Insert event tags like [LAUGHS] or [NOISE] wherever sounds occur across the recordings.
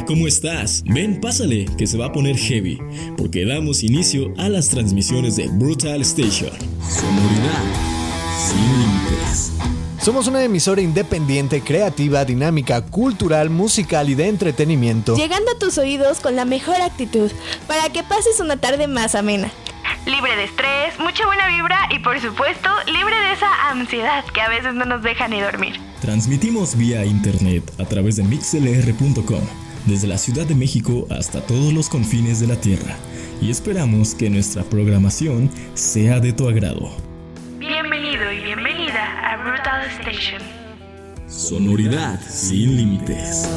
Hola, ¿cómo estás? Ven, pásale, que se va a poner heavy, porque damos inicio a las transmisiones de Brutal Station. Sonoridad sin límites. Somos una emisora independiente, creativa, dinámica, cultural, musical y de entretenimiento. Llegando a tus oídos con la mejor actitud, para que pases una tarde más amena. Libre de estrés, mucha buena vibra y por supuesto libre de esa ansiedad que a veces no nos deja ni dormir. Transmitimos vía internet a través de mixlr.com, desde la Ciudad de México hasta todos los confines de la Tierra, y esperamos que nuestra programación sea de tu agrado. Bienvenido y bienvenida a Brutal Station. Sonoridad sin límites.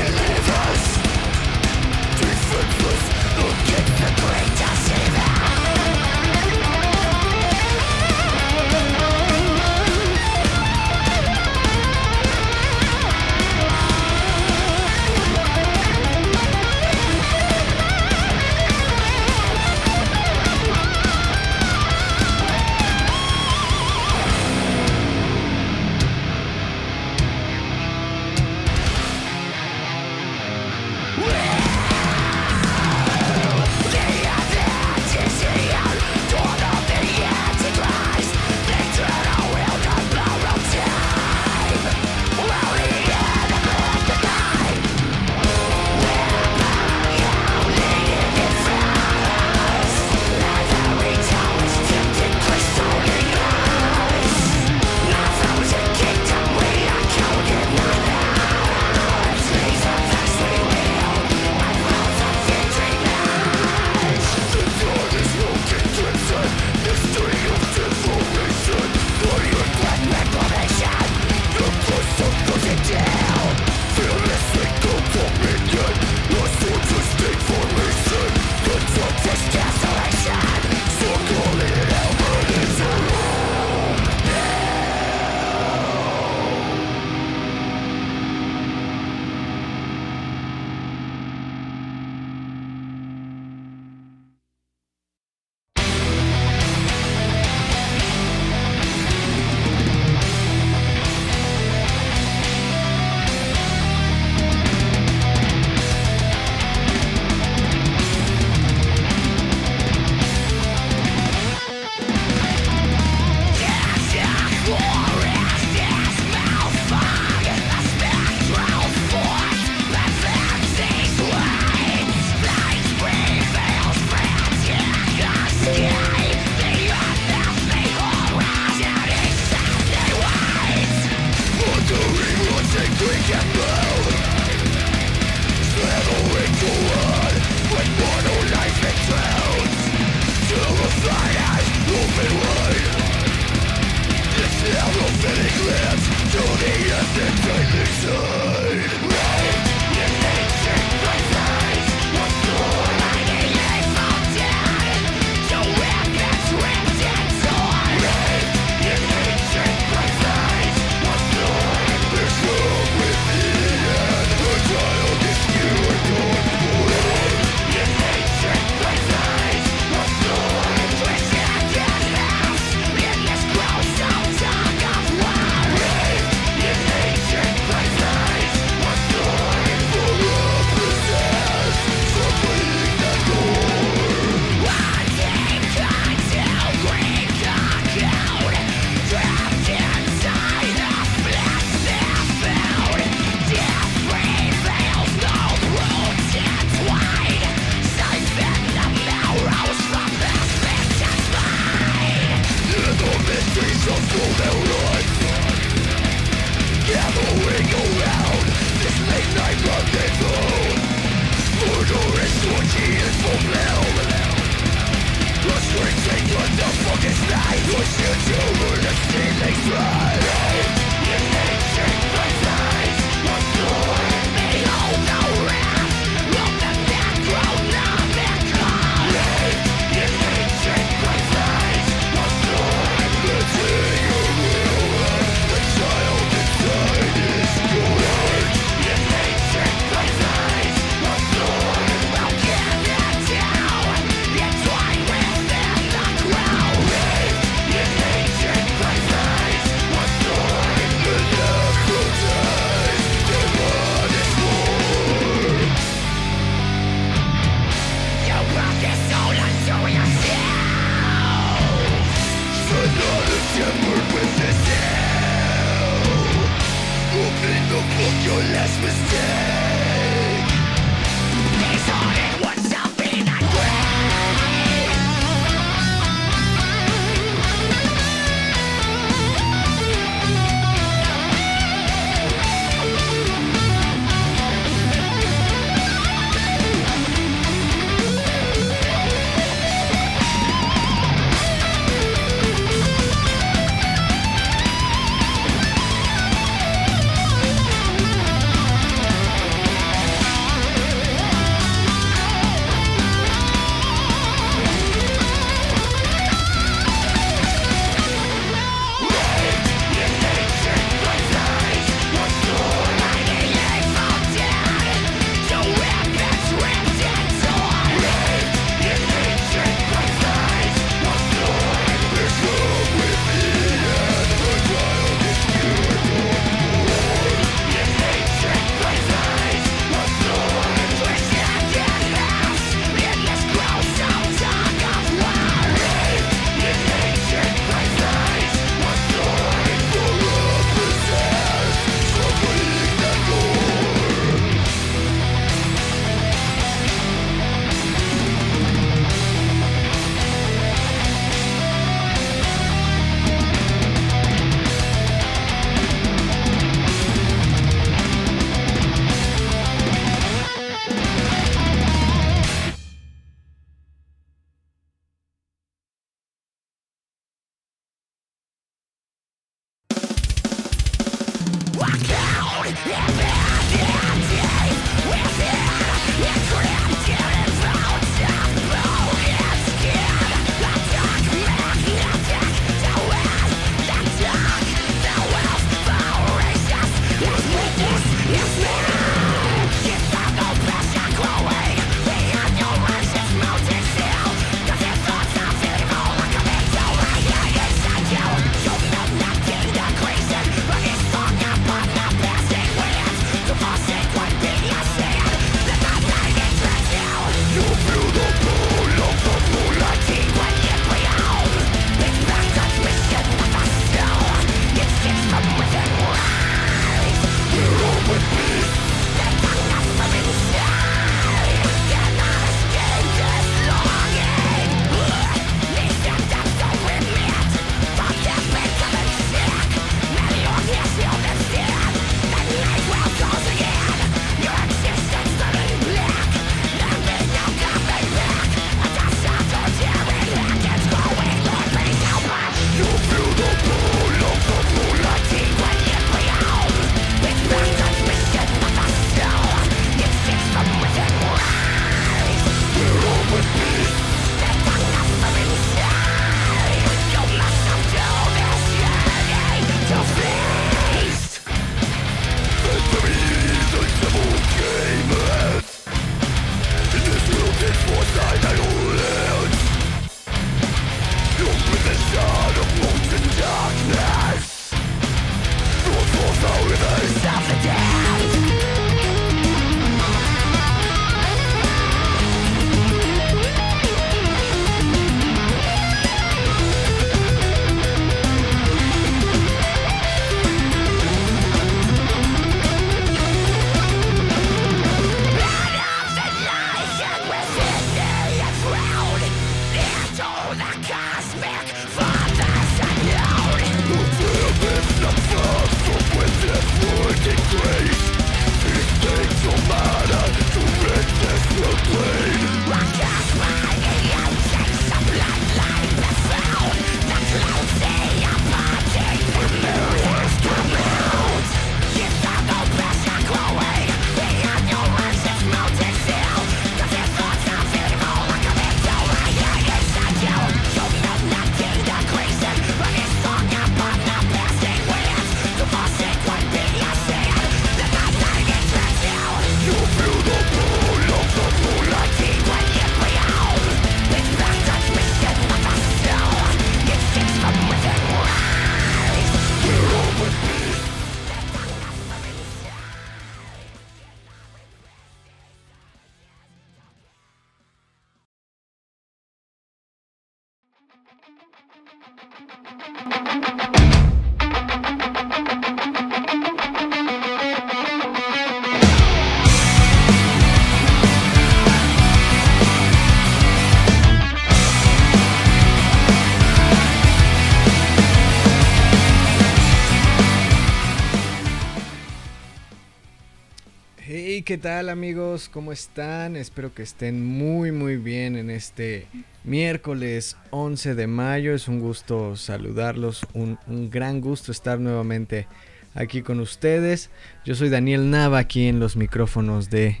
¿Qué tal amigos? ¿Cómo están? Espero que estén muy muy bien en este miércoles 11 de mayo. Es un gusto saludarlos, un, gran gusto estar nuevamente aquí con ustedes. Yo soy Daniel Nava aquí en los micrófonos de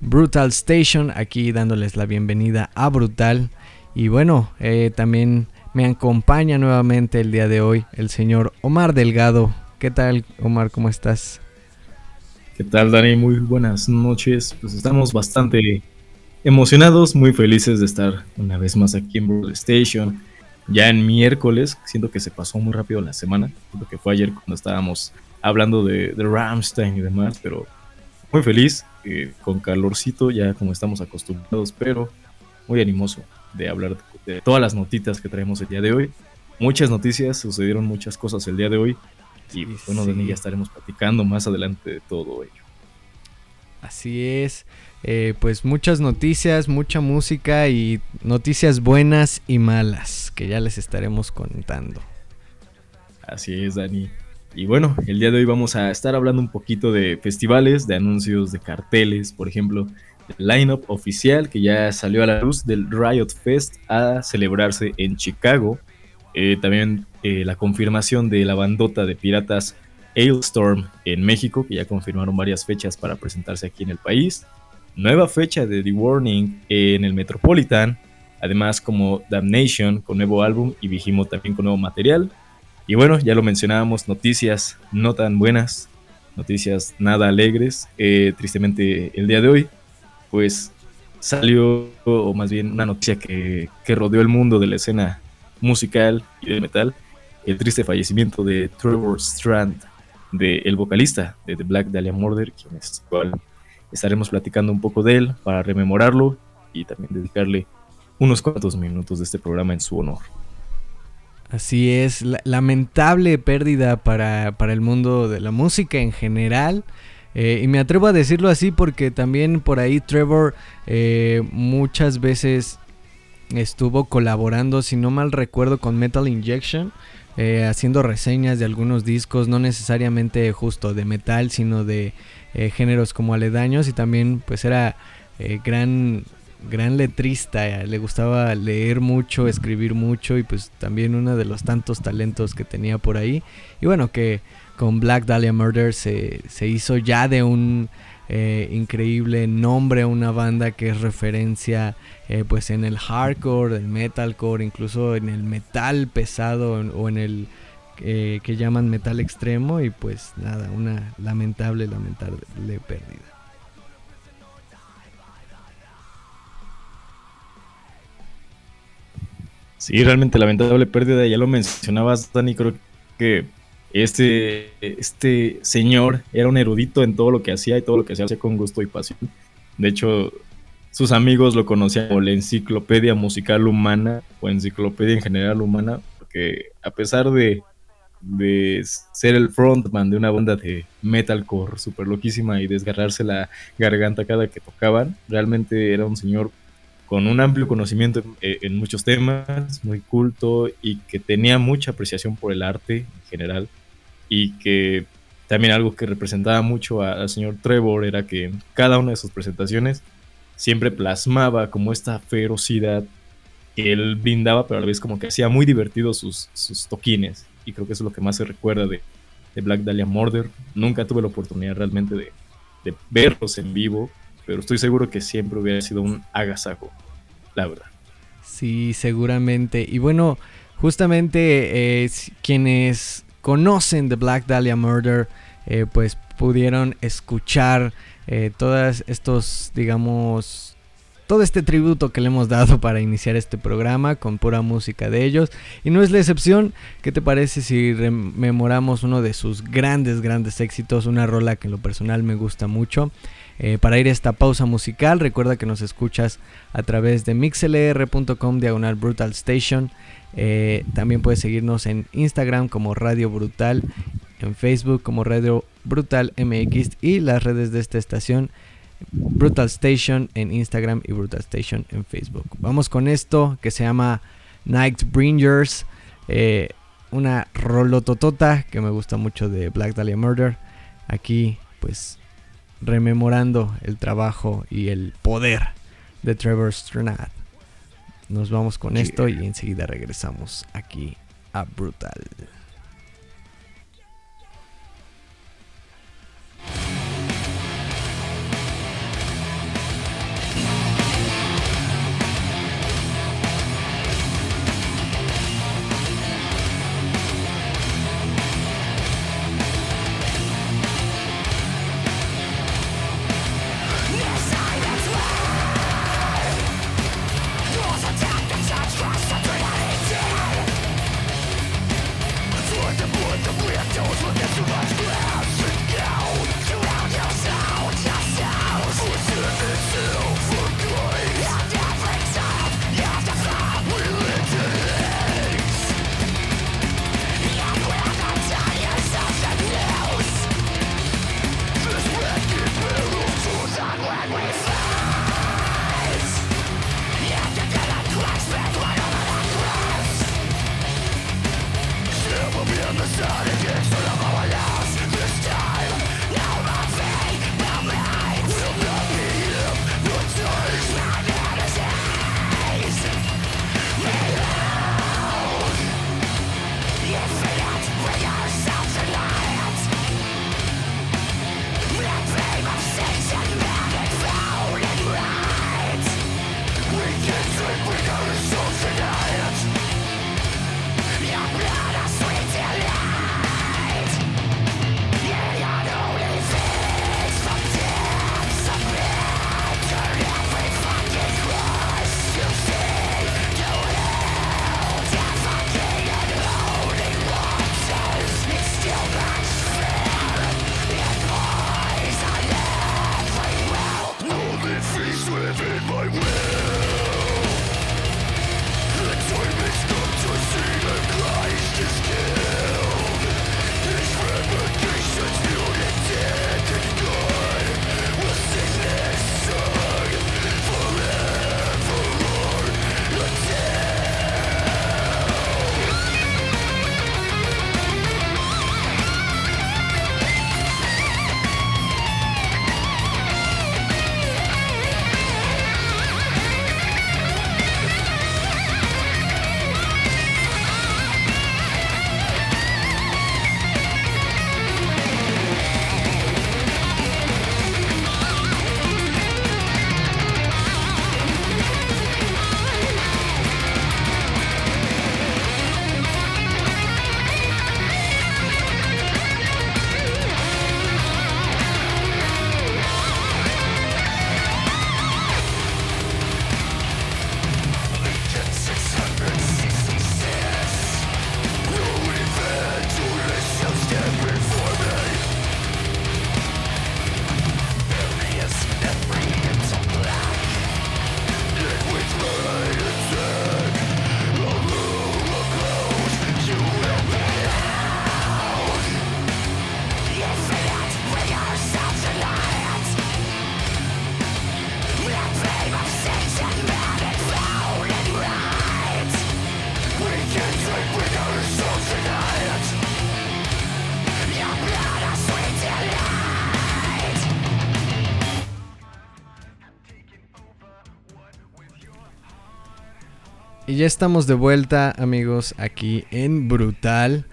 Brutal Station, aquí dándoles la bienvenida a Brutal. Y bueno, eh, también me acompaña nuevamente el día de hoy el señor Omar Delgado. ¿Qué tal Omar? ¿Cómo estás? ¿Qué tal, Dani? Muy buenas noches. Pues estamos bastante emocionados, muy felices de estar una vez más aquí en World Station. Ya en miércoles, siento que se pasó muy rápido la semana. Siento que fue ayer cuando estábamos hablando de, de Ramstein y demás, pero muy feliz, eh, con calorcito, ya como estamos acostumbrados, pero muy animoso de hablar de, todas las notitas que traemos el día de hoy. Muchas noticias, sucedieron muchas cosas el día de hoy y bueno, sí. ya estaremos platicando más adelante de todo ello. Así es, eh, pues muchas noticias, mucha música y noticias buenas y malas que ya les estaremos contando. Así es, Dani. Y bueno, el día de hoy vamos a estar hablando un poquito de festivales, de anuncios, de carteles, por ejemplo, el lineup oficial que ya salió a la luz del Riot Fest a celebrarse en Chicago. Eh, también eh, la confirmación de la bandota de piratas Hailstorm en México, que ya confirmaron varias fechas para presentarse aquí en el país. Nueva fecha de The Warning en el Metropolitan. Además, como Damnation con nuevo álbum y Vigimo también con nuevo material. Y bueno, ya lo mencionábamos, noticias no tan buenas, noticias nada alegres. Eh, tristemente, el día de hoy, pues salió, o más bien una noticia que, que rodeó el mundo de la escena musical y de metal, el triste fallecimiento de Trevor Strand, de el vocalista de The Black Dahlia Murder, quien es igual estaremos platicando un poco de él para rememorarlo y también dedicarle unos cuantos minutos de este programa en su honor. Así es, lamentable pérdida para, para, el mundo de la música en general. Eh, y me atrevo a decirlo así porque también por ahí Trevor eh, muchas veces estuvo colaborando, si no mal recuerdo, con Metal Injection. Eh, haciendo reseñas de algunos discos, no necesariamente justo de metal, sino de eh, géneros como aledaños. Y también pues era eh, gran gran letrista, le gustaba leer mucho, escribir mucho y pues también uno de los tantos talentos que tenía por ahí. Y bueno, que con Black Dahlia Murder se, se hizo ya de un eh, increíble nombre a una banda que es referencia eh, pues en el hardcore, el metalcore, incluso en el metal pesado o en el eh, que llaman metal extremo y pues nada, una lamentable, lamentable pérdida. Sí, realmente lamentable pérdida, ya lo mencionabas, Dani, creo que este, este señor era un erudito en todo lo que hacía y todo lo que hacía con gusto y pasión. De hecho, sus amigos lo conocían como la enciclopedia musical humana o enciclopedia en general humana, porque a pesar de, de ser el frontman de una banda de metalcore super loquísima y desgarrarse la garganta cada que tocaban, realmente era un señor con un amplio conocimiento en, en muchos temas, muy culto y que tenía mucha apreciación por el arte en general y que también algo que representaba mucho al señor Trevor era que en cada una de sus presentaciones siempre plasmaba como esta ferocidad que él brindaba, pero a la vez como que hacía muy divertido sus, toquines. Y creo que eso es lo que más se recuerda de, de Black Dahlia Murder. Nunca tuve la oportunidad realmente de, verlos en vivo, pero estoy seguro que siempre hubiera sido un agasajo, la verdad. Sí, seguramente. Y bueno, justamente eh, quienes conocen The Black Dahlia Murder, eh, pues pudieron escuchar eh, todos estos, digamos, todo este tributo que le hemos dado [LAUGHS] para iniciar este programa con pura música de ellos. Y no es la excepción. ¿Qué te parece si rememoramos uno de sus grandes, grandes éxitos? Una rola que en lo personal me gusta mucho. Eh, para ir a esta pausa musical, recuerda que nos escuchas a través de mixlr.com diagonal brutal station. Eh, también puedes seguirnos en Instagram como Radio Brutal, en Facebook como Radio Brutal MX y las redes de esta estación Brutal Station en Instagram y Brutal Station en Facebook. Vamos con esto que se llama Night Bringers, eh, una rolototota que me gusta mucho de Black Dahlia Murder. Aquí pues rememorando el trabajo y el poder de Trevor Strnad. Nos vamos con esto y enseguida regresamos aquí a Brutal. Ya estamos de vuelta, amigos, aquí en Brutal.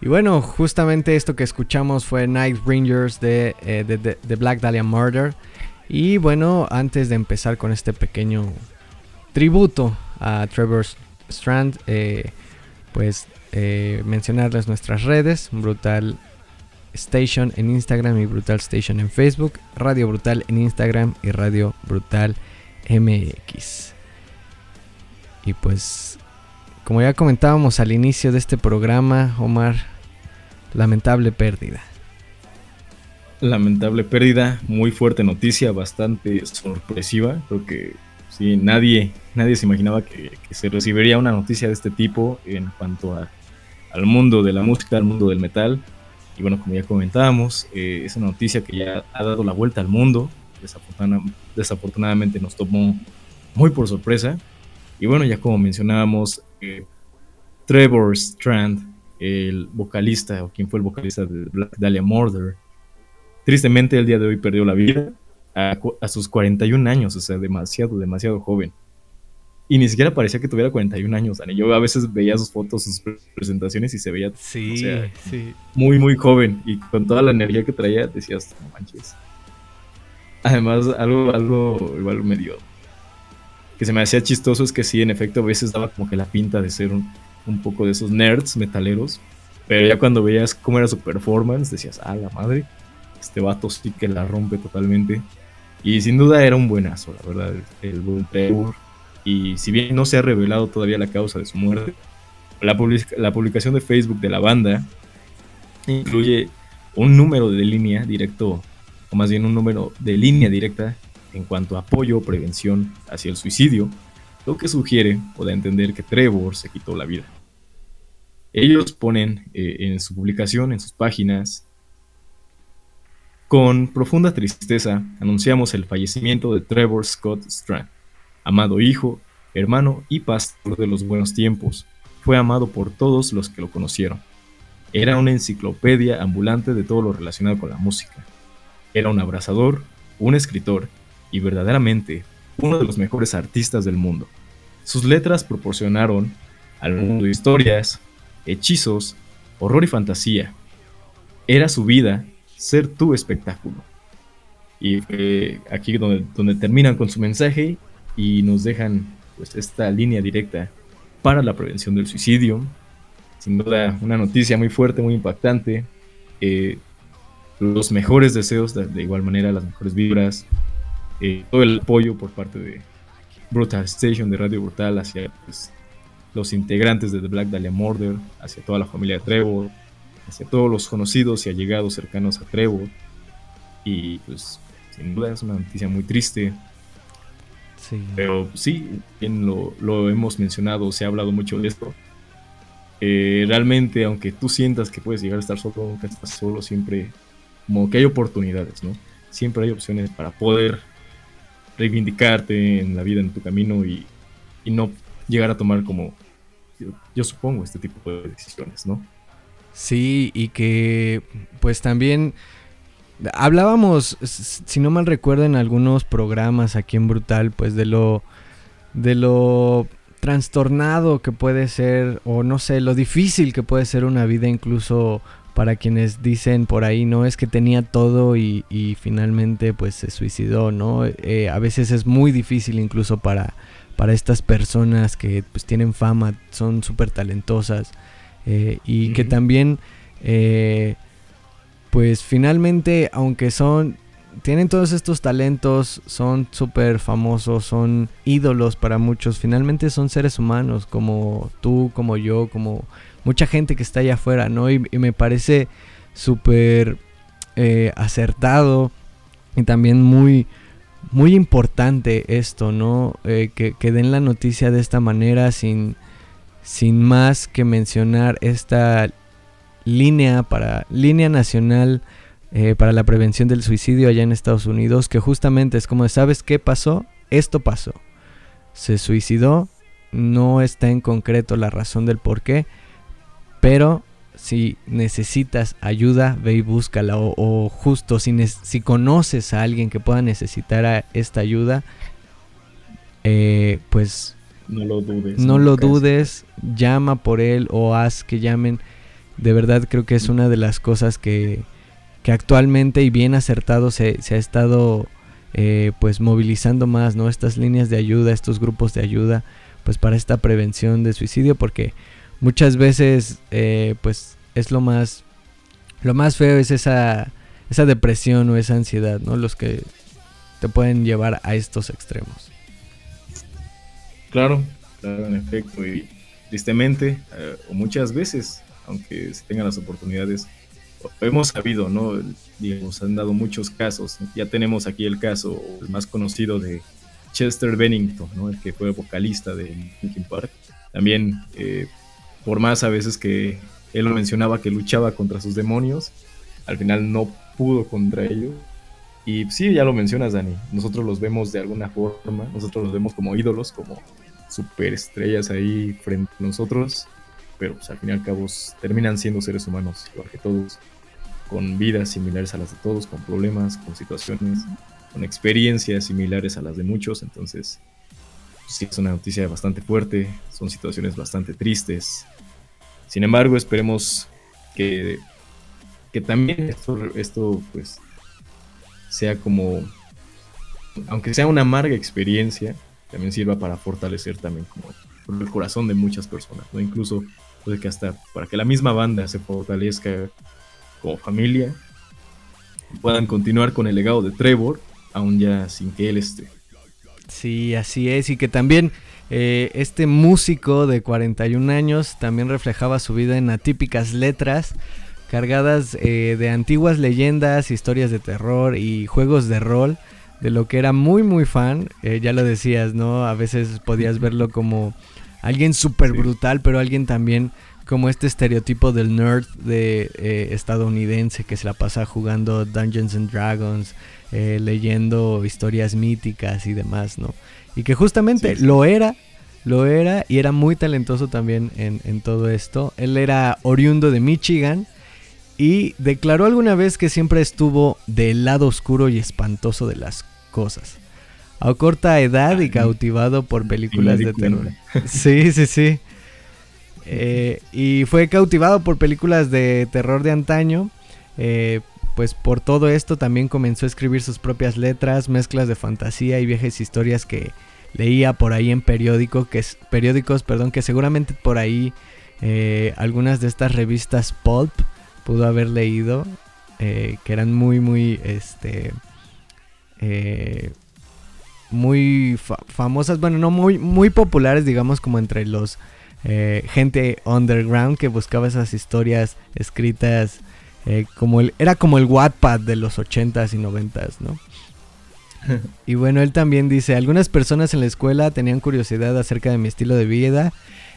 Y bueno, justamente esto que escuchamos fue Night Rangers de, eh, Black Dahlia Murder. Y bueno, antes de empezar con este pequeño tributo a Trevor Strand, eh, pues eh, mencionarles nuestras redes: Brutal Station en Instagram y Brutal Station en Facebook, Radio Brutal en Instagram y Radio Brutal MX. Y pues, como ya comentábamos al inicio de este programa, Omar, lamentable pérdida. Lamentable pérdida, muy fuerte noticia, bastante sorpresiva. Creo que nadie, nadie se imaginaba que, se recibiría una noticia de este tipo en cuanto al mundo de la música, al mundo del metal. Y bueno, como ya comentábamos, eh, es una noticia que ya ha dado la vuelta al mundo. desafortunadamente nos tomó muy por sorpresa. Y bueno, ya como mencionábamos, eh, Trevor Strand, el vocalista, o quien fue el vocalista de Black Dahlia Murder, Tristemente, el día de hoy perdió la vida a, a sus 41 años, o sea, demasiado, demasiado joven. Y ni siquiera parecía que tuviera 41 años, Dani. Yo a veces veía sus fotos, sus presentaciones y se veía sí, sí. muy, muy joven. Y con toda la energía que traía, decías, no manches. Además, algo, algo igual medio que se me hacía chistoso es que sí, en efecto, a veces daba como que la pinta de ser un, un poco de esos nerds metaleros. Pero ya cuando veías cómo era su performance, decías, ah, la madre, este vato sí que la rompe totalmente. Y sin duda era un buenazo, la verdad, el, buen y si bien no se ha revelado todavía la causa de su muerte, la, la publicación de Facebook de la banda incluye un número de línea directo, o más bien un número de línea directa en cuanto a apoyo o prevención hacia el suicidio, lo que sugiere o da a entender que Trevor se quitó la vida. Ellos ponen eh, en su publicación, en sus páginas, con profunda tristeza anunciamos el fallecimiento de Trevor Scott Strand, amado hijo, hermano y pastor de los buenos tiempos. Fue amado por todos los que lo conocieron. Era una enciclopedia ambulante de todo lo relacionado con la música. Era un abrazador, un escritor y verdaderamente uno de los mejores artistas del mundo. Sus letras proporcionaron al mundo historias, hechizos, horror y fantasía. Era su vida ser tu espectáculo. Y aquí donde, donde terminan con su mensaje y nos dejan pues esta línea directa para la prevención del suicidio. Sin duda una noticia muy fuerte, muy impactante. Eh, los mejores deseos, de, igual manera las mejores vibras, eh, todo el apoyo por parte de Brutal Station, de Radio Brutal, hacia pues, los integrantes de The Black Dahlia Murder, hacia toda la familia de Trevor, hacia todos los conocidos y allegados cercanos a Trevor. Y pues sin duda es una noticia muy triste, pero sí, bien lo, hemos mencionado, se ha hablado mucho de esto. Eh, realmente, aunque tú sientas que puedes llegar a estar solo, nunca estás solo, siempre como que hay oportunidades, ¿no? Siempre hay opciones para poder reivindicarte en la vida, en tu camino y, no llegar a tomar como, yo, supongo, este tipo de decisiones, ¿no? Sí, y que pues también Hablábamos, si no mal recuerdo, en algunos programas aquí en Brutal, pues de lo. de lo trastornado que puede ser, o no sé, lo difícil que puede ser una vida incluso para quienes dicen por ahí, no es que tenía todo y, finalmente pues se suicidó, ¿no? Eh, a veces es muy difícil incluso para, para estas personas que pues tienen fama, son súper talentosas eh, y que también eh, pues finalmente, aunque son, tienen todos estos talentos, son súper famosos, son ídolos para muchos, finalmente son seres humanos como tú, como yo, como mucha gente que está allá afuera, ¿no? Y, me parece súper eh, acertado y también muy, muy importante esto, ¿no? Eh, que, que, den la noticia de esta manera sin, sin más que mencionar esta línea para línea nacional eh, para la prevención del suicidio allá en Estados Unidos, que justamente es como sabes qué pasó, esto pasó, se suicidó, no está en concreto la razón del por qué, pero si necesitas ayuda, ve y búscala. O, justo si, si, conoces a alguien que pueda necesitar esta ayuda, eh, pues no lo dudes. No lo dudes, llama por él o haz que llamen de verdad creo que es una de las cosas que, que actualmente y bien acertado se, se ha estado eh, pues movilizando más, ¿no? Estas líneas de ayuda, estos grupos de ayuda, pues para esta prevención de suicidio, porque muchas veces eh, pues es lo más, lo más feo es esa, esa depresión o esa ansiedad, ¿no? Los que te pueden llevar a estos extremos. Claro, claro, en efecto, y tristemente, eh, o muchas veces aunque se tengan las oportunidades. Hemos sabido, ¿no? Digamos, han dado muchos casos. Ya tenemos aquí el caso, el más conocido de Chester Bennington, ¿no? El que fue vocalista de Linkin Park. También, eh, por más a veces que él lo mencionaba que luchaba contra sus demonios, al final no pudo contra ellos. Y sí, ya lo mencionas, Dani. Nosotros los vemos de alguna forma, nosotros los vemos como ídolos, como superestrellas ahí frente a nosotros pero pues, al fin y al cabo terminan siendo seres humanos, igual que todos. con vidas similares a las de todos, con problemas, con situaciones, con experiencias similares a las de muchos. Entonces, sí es una noticia bastante fuerte, son situaciones bastante tristes. Sin embargo, esperemos que, que también esto, esto pues sea como, aunque sea una amarga experiencia, también sirva para fortalecer también como el corazón de muchas personas, ¿no? Incluso puede que hasta para que la misma banda se fortalezca como familia, puedan continuar con el legado de Trevor, aún ya sin que él esté. Sí, así es, y que también eh, este músico de 41 años también reflejaba su vida en atípicas letras cargadas eh, de antiguas leyendas, historias de terror y juegos de rol, de lo que era muy muy fan, eh, ya lo decías, ¿no? A veces podías verlo como alguien súper brutal, pero alguien también como este estereotipo del nerd de estadounidense que se la pasa jugando Dungeons and Dragons, leyendo historias míticas y demás, ¿no? Y que justamente lo era, lo era y era muy talentoso también en, todo esto. Él era oriundo de Michigan y declaró alguna vez que siempre estuvo del lado oscuro y espantoso de las cosas. A corta edad y cautivado por películas de terror. Sí, sí, sí. Eh, y fue cautivado por películas de terror de antaño, eh, pues por todo esto también comenzó a escribir sus propias letras, mezclas de fantasía y viejas historias que leía por ahí en periódico, que periódicos, perdón, que seguramente por ahí eh, algunas de estas revistas pulp pudo haber leído, eh, que eran muy, muy, este, eh, muy famosas, bueno, no muy, muy populares, digamos, como entre los gente underground que buscaba esas historias escritas como el, era como el Wattpad de los 80s y 90s, ¿no? Y bueno, él también dice, algunas personas en la escuela tenían curiosidad acerca de mi estilo de vida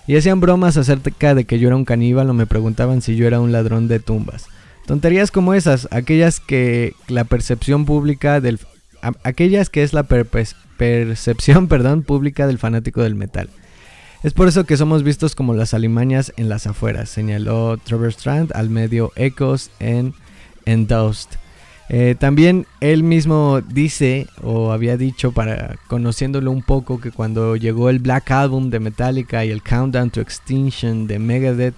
y hacían bromas acerca de que yo era un caníbal o me preguntaban si yo era un ladrón de tumbas. Tonterías como esas, aquellas que la percepción pública del... aquellas que es la percepción, [LAUGHS] perdón, pública del fanático del metal. Es por eso que somos vistos como las alimañas en las afueras, señaló Trevor Strand al medio Echoes en Endost. Eh, también él mismo dice, o había dicho, para conociéndolo un poco, que cuando llegó el Black Album de Metallica y el Countdown to Extinction de Megadeth,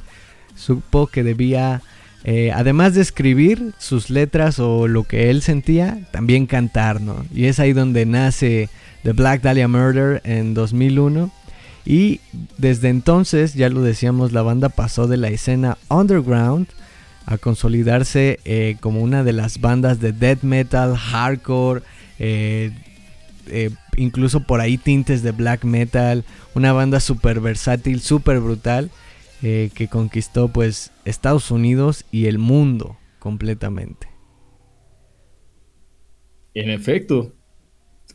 supo que debía, eh, además de escribir sus letras o lo que él sentía, también cantar, ¿no? Y es ahí donde nace The Black Dahlia Murder en 2001 y desde entonces, ya lo decíamos, la banda pasó de la escena underground a consolidarse eh, como una de las bandas de death metal, hardcore, eh, eh, incluso por ahí tintes de black metal, una banda súper versátil, súper brutal, que conquistó pues Estados Unidos y el mundo completamente. En efecto,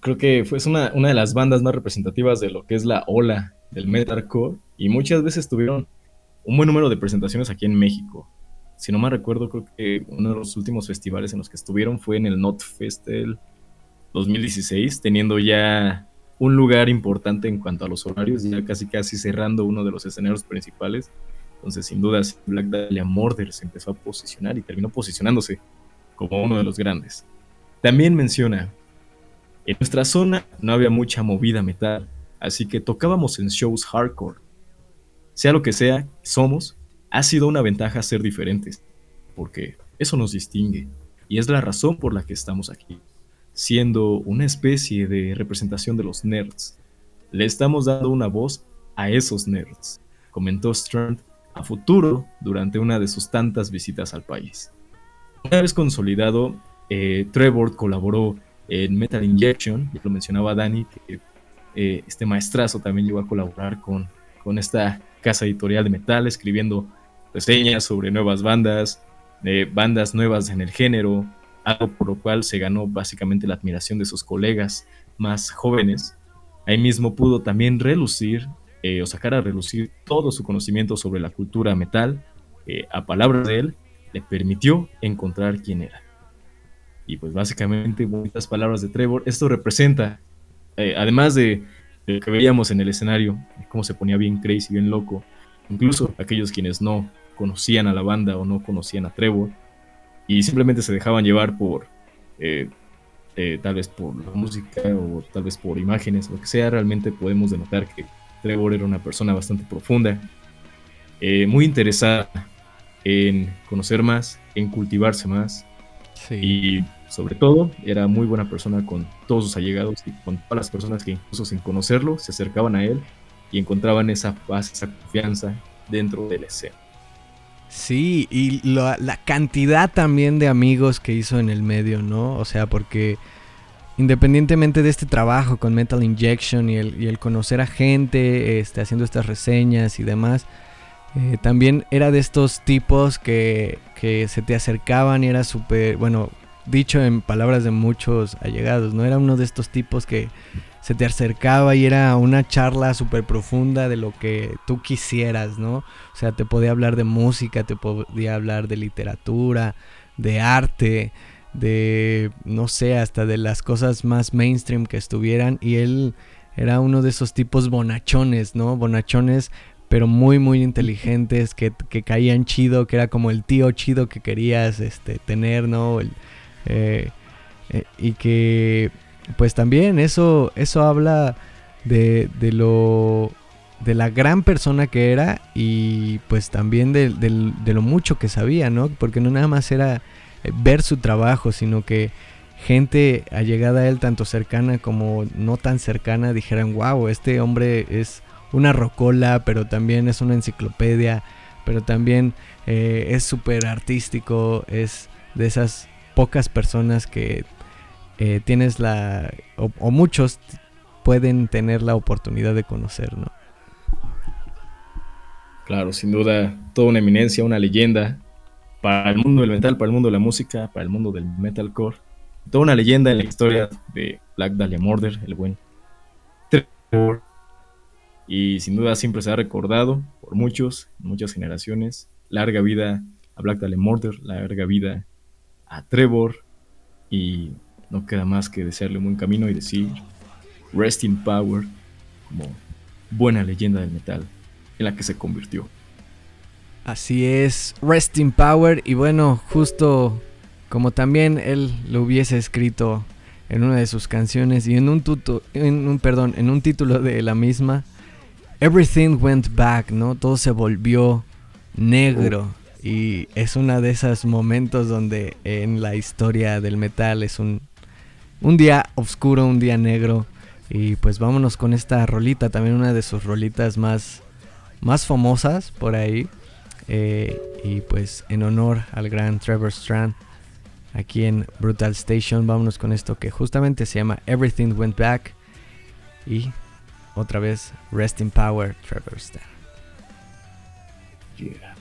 creo que fue una, una de las bandas más representativas de lo que es la ola del metalcore y muchas veces tuvieron un buen número de presentaciones aquí en México. Si no me recuerdo, creo que uno de los últimos festivales en los que estuvieron fue en el Not Festel 2016, teniendo ya un lugar importante en cuanto a los horarios, ya casi casi cerrando uno de los escenarios principales. Entonces, sin duda, Black Dahlia Murder se empezó a posicionar y terminó posicionándose como uno de los grandes. También menciona, en nuestra zona no había mucha movida metal, así que tocábamos en shows hardcore. Sea lo que sea, somos, ha sido una ventaja ser diferentes, porque eso nos distingue, y es la razón por la que estamos aquí, siendo una especie de representación de los nerds. Le estamos dando una voz a esos nerds, comentó Strand a futuro durante una de sus tantas visitas al país. Una vez consolidado, eh, Trevor colaboró en Metal Injection, ya lo mencionaba Dani, que eh, este maestrazo también llegó a colaborar con, con esta casa editorial de metal, escribiendo reseñas sobre nuevas bandas, eh, bandas nuevas en el género, algo por lo cual se ganó básicamente la admiración de sus colegas más jóvenes. Ahí mismo pudo también relucir eh, o sacar a relucir todo su conocimiento sobre la cultura metal, a palabras de él, le permitió encontrar quién era. Y pues básicamente, bonitas palabras de Trevor, esto representa eh, además de, lo que veíamos en el escenario, cómo se ponía bien crazy, bien loco, incluso aquellos quienes no conocían a la banda o no conocían a Trevor, y simplemente se dejaban llevar por, eh, eh, tal vez por la música o tal vez por imágenes, lo que sea, realmente podemos denotar que Trevor era una persona bastante profunda, eh, muy interesada en conocer más, en cultivarse más y sobre todo era muy buena persona con todos sus allegados y con todas las personas que incluso sin conocerlo se acercaban a él y encontraban esa paz, esa confianza dentro de la escena. Sí, y la, cantidad también de amigos que hizo en el medio, ¿no? O sea, porque independientemente de este trabajo con Metal Injection y el, conocer a gente, este, haciendo estas reseñas y demás, eh, también era de estos tipos que, que se te acercaban y era súper, bueno, dicho en palabras de muchos allegados, ¿no? Era uno de estos tipos que se te acercaba y era una charla súper profunda de lo que tú quisieras, ¿no? O sea, te podía hablar de música, te podía hablar de literatura, de arte, de, no sé, hasta de las cosas más mainstream que estuvieran. Y él era uno de esos tipos bonachones, ¿no? Bonachones, pero muy, muy inteligentes, que, caían chido, que era como el tío chido que querías este, tener, ¿no? Eh, eh, y que pues también eso, eso habla de, de, lo de la gran persona que era y pues también de, de, lo mucho que sabía, ¿no? Porque no nada más era eh, ver su trabajo, sino que gente allegada a él, tanto cercana como no tan cercana, dijeran, wow, este hombre es una rocola, pero también es una enciclopedia, pero también es súper artístico, es de esas pocas personas que eh, tienes la, o, muchos pueden tener la oportunidad de conocer, ¿no? Claro, sin duda, toda una eminencia, una leyenda para el mundo del metal, para el mundo de la música, para el mundo del metalcore. Toda una leyenda en la historia de Black Dahlia Murder, el buen. Y sin duda siempre se ha recordado por muchos, muchas generaciones. Larga vida a Black Dahlia Murder, larga vida a Trevor. Y no queda más que desearle un buen camino y decir Rest in Power como buena leyenda del metal en la que se convirtió. Así es, Rest in Power y bueno, justo como también él lo hubiese escrito en una de sus canciones y en un, en un perdón, en un título de la misma, Everything went back, ¿no? Todo se volvió negro. Y es uno de esos momentos donde en la historia del metal es un un día oscuro, un día negro. Y pues vámonos con esta rolita, también una de sus rolitas más, más famosas por ahí. Eh, y pues en honor al gran Trevor Strand, aquí en Brutal Station, vámonos con esto que justamente se llama Everything Went Back. Y otra vez, Rest in Power, Trevor Strand. the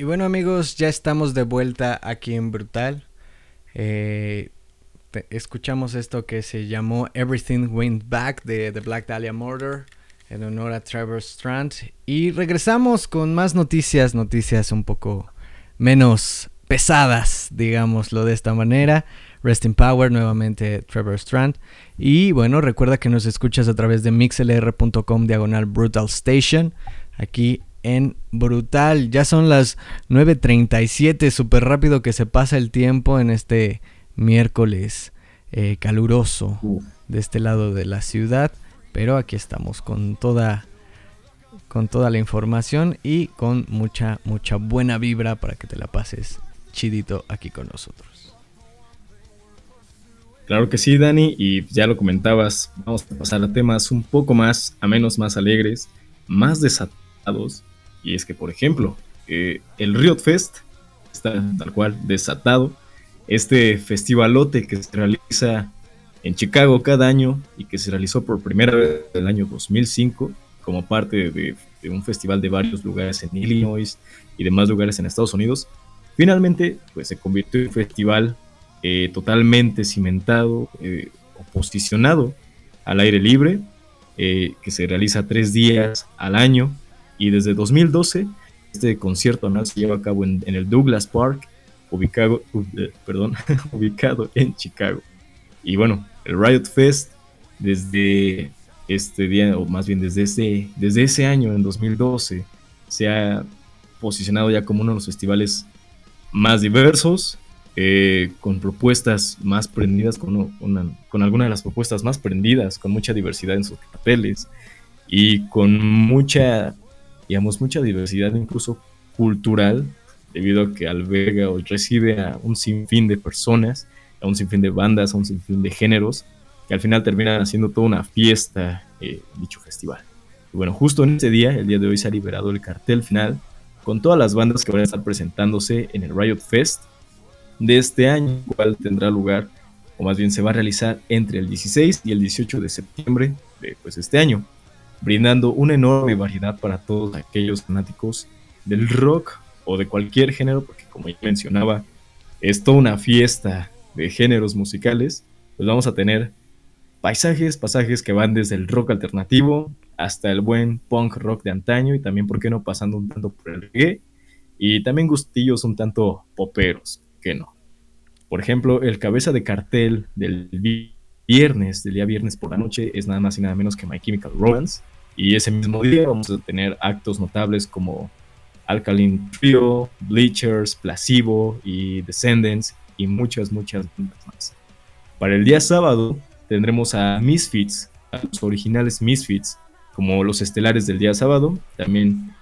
Y bueno amigos, ya estamos de vuelta aquí en Brutal. Eh, escuchamos esto que se llamó Everything Went Back de The Black Dahlia Murder en honor a Trevor Strand. Y regresamos con más noticias, noticias un poco menos pesadas, digámoslo de esta manera. Rest in Power, nuevamente Trevor Strand. Y bueno, recuerda que nos escuchas a través de mixlr.com diagonal Brutal Station. Aquí en Brutal. Ya son las 9.37, súper rápido que se pasa el tiempo en este miércoles eh, caluroso de este lado de la ciudad. Pero aquí estamos con toda, con toda la información y con mucha, mucha buena vibra para que te la pases chidito aquí con nosotros. Claro que sí, Dani, y ya lo comentabas, vamos a pasar a temas un poco más, a menos más alegres, más desatados y es que, por ejemplo, eh, el Riot Fest está tal cual desatado. Este festivalote que se realiza en Chicago cada año y que se realizó por primera vez en el año 2005 como parte de, un festival de varios lugares en Illinois y demás lugares en Estados Unidos, finalmente pues, se convirtió en un festival eh, totalmente cimentado eh, o posicionado al aire libre, que se realiza tres días al año y desde 2012 este concierto anual se lleva a cabo en, el Douglas Park, ubicado, eh, perdón, [LAUGHS] ubicado en Chicago. Y bueno, el Riot Fest desde este día, o más bien desde ese, desde ese año, en 2012, se ha posicionado ya como uno de los festivales más diversos, eh, con propuestas más prendidas, con, con alguna de las propuestas más prendidas, con mucha diversidad en sus papeles y con mucha digamos, mucha diversidad incluso cultural, debido a que alberga o recibe a un sinfín de personas, a un sinfín de bandas, a un sinfín de géneros, que al final terminan haciendo toda una fiesta eh, dicho festival. Y bueno, justo en ese día, el día de hoy, se ha liberado el cartel final con todas las bandas que van a estar presentándose en el Riot Fest de este año, cual tendrá lugar, o más bien se va a realizar entre el 16 y el 18 de septiembre de pues, este año brindando una enorme variedad para todos aquellos fanáticos del rock o de cualquier género, porque como ya mencionaba, es toda una fiesta de géneros musicales, pues vamos a tener paisajes, pasajes que van desde el rock alternativo hasta el buen punk rock de antaño y también, ¿por qué no?, pasando un tanto por el reggae y también gustillos un tanto poperos, que no. Por ejemplo, el cabeza de cartel del viernes, del día viernes por la noche, es nada más y nada menos que My Chemical Romance. Y ese mismo día vamos a tener actos notables como Alkaline Trio, Bleachers, Placebo y Descendants y muchas, muchas más. Para el día sábado tendremos a Misfits, a los originales Misfits, como los estelares del día sábado. También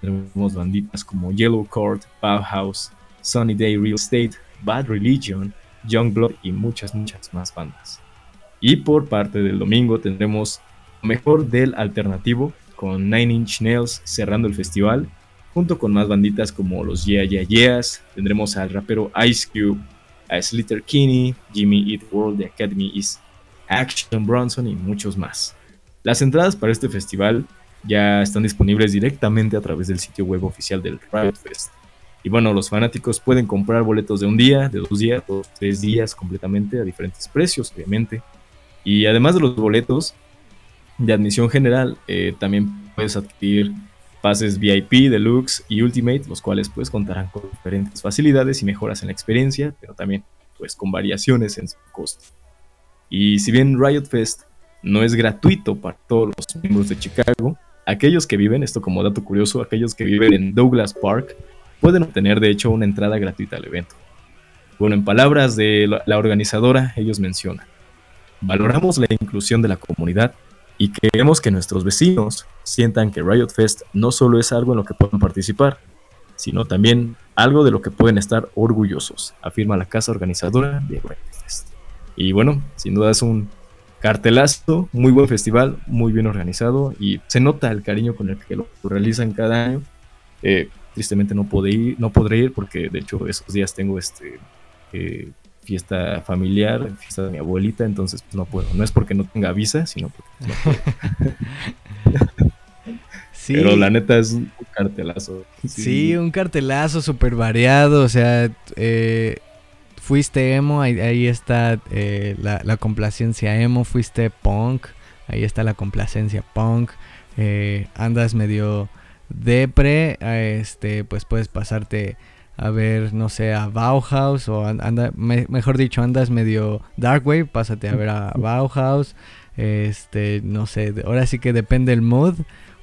tendremos banditas como Yellow Cord, Bauhaus, Sunny Day Real Estate, Bad Religion, Youngblood y muchas, muchas más bandas. Y por parte del domingo tendremos mejor del alternativo con Nine Inch Nails cerrando el festival, junto con más banditas como los Yeah Yeah Yeahs. Tendremos al rapero Ice Cube, a Slater Kinney, Jimmy Eat World, The Academy is Action Bronson y muchos más. Las entradas para este festival ya están disponibles directamente a través del sitio web oficial del Riot Fest. Y bueno, los fanáticos pueden comprar boletos de un día, de dos días, dos, tres días completamente a diferentes precios, obviamente. Y además de los boletos de admisión general, eh, también puedes adquirir pases VIP, Deluxe y Ultimate, los cuales pues contarán con diferentes facilidades y mejoras en la experiencia, pero también pues con variaciones en su costo. Y si bien Riot Fest no es gratuito para todos los miembros de Chicago, aquellos que viven, esto como dato curioso, aquellos que viven en Douglas Park pueden obtener de hecho una entrada gratuita al evento. Bueno, en palabras de la organizadora, ellos mencionan, valoramos la inclusión de la comunidad y queremos que nuestros vecinos sientan que Riot Fest no solo es algo en lo que pueden participar, sino también algo de lo que pueden estar orgullosos, afirma la casa organizadora de Riot Fest. Y bueno, sin duda es un cartelazo, muy buen festival, muy bien organizado y se nota el cariño con el que lo realizan cada año. Eh, tristemente no podré ir, no podré ir porque de hecho esos días tengo este eh, fiesta familiar, fiesta de mi abuelita, entonces pues no puedo. No es porque no tenga visa, sino porque no puedo. [LAUGHS] Pero la neta es un cartelazo. Sí, un cartelazo súper variado, o sea, eh, fuiste emo, ahí, está eh, la, complacencia emo, fuiste punk, ahí está la complacencia punk, eh, andas medio depre, este, pues puedes pasarte a ver, no sé, a Bauhaus o anda, mejor dicho, andas medio dark wave, pásate a ver a Bauhaus, este, no sé, ahora sí que depende el mood,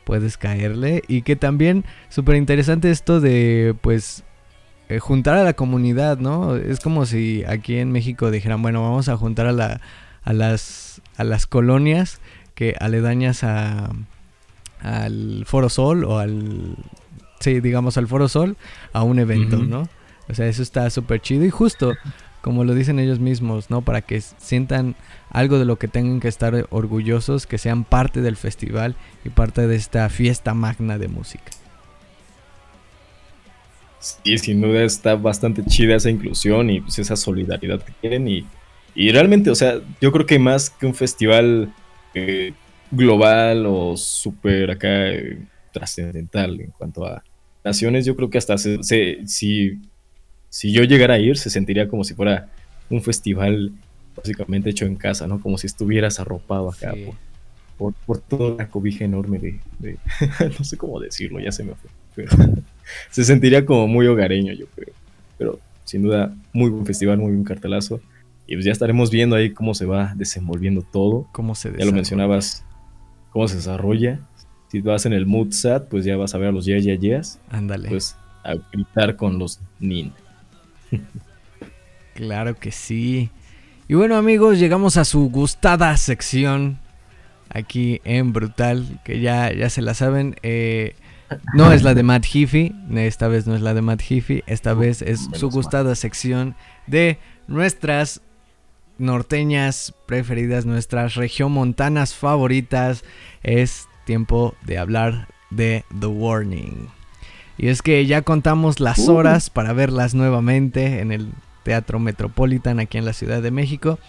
puedes caerle y que también súper interesante esto de, pues, eh, juntar a la comunidad, ¿no? Es como si aquí en México dijeran, bueno, vamos a juntar a, la, a, las, a las colonias que aledañas a, al Foro Sol o al sí, digamos al Foro Sol, a un evento, ¿no? O sea, eso está súper chido y justo, como lo dicen ellos mismos, ¿no? Para que sientan algo de lo que tengan que estar orgullosos, que sean parte del festival y parte de esta fiesta magna de música. Sí, sin duda está bastante chida esa inclusión y pues esa solidaridad que tienen y, y realmente, o sea, yo creo que más que un festival eh, global o súper acá eh, trascendental en cuanto a naciones, yo creo que hasta se, si, si yo llegara a ir, se sentiría como si fuera un festival básicamente hecho en casa, ¿no? Como si estuvieras arropado acá por, por, toda la cobija enorme de, [LAUGHS] no sé cómo decirlo, ya se me fue, pero [LAUGHS] se sentiría como muy hogareño, yo creo. Pero sin duda, muy buen festival, muy buen cartelazo. Y pues ya estaremos viendo ahí cómo se va desenvolviendo todo. Cómo se Ya lo mencionabas, cómo se desarrolla si vas en el mood sad, pues ya vas a ver a los ya ya yeahs. Ándale. Pues a gritar con los nin. claro que sí. Y bueno amigos, llegamos a su gustada sección aquí en Brutal, que ya, ya se la saben. Eh, no es la de Matt Heafy, esta vez no es la de Matt Heafy, esta vez es su gustada sección de nuestras norteñas preferidas, nuestras regiomontanas favoritas. Es tiempo de hablar de The Warning. Y es que ya contamos las uh. horas para verlas nuevamente en el Teatro Metropolitan aquí en la Ciudad de México.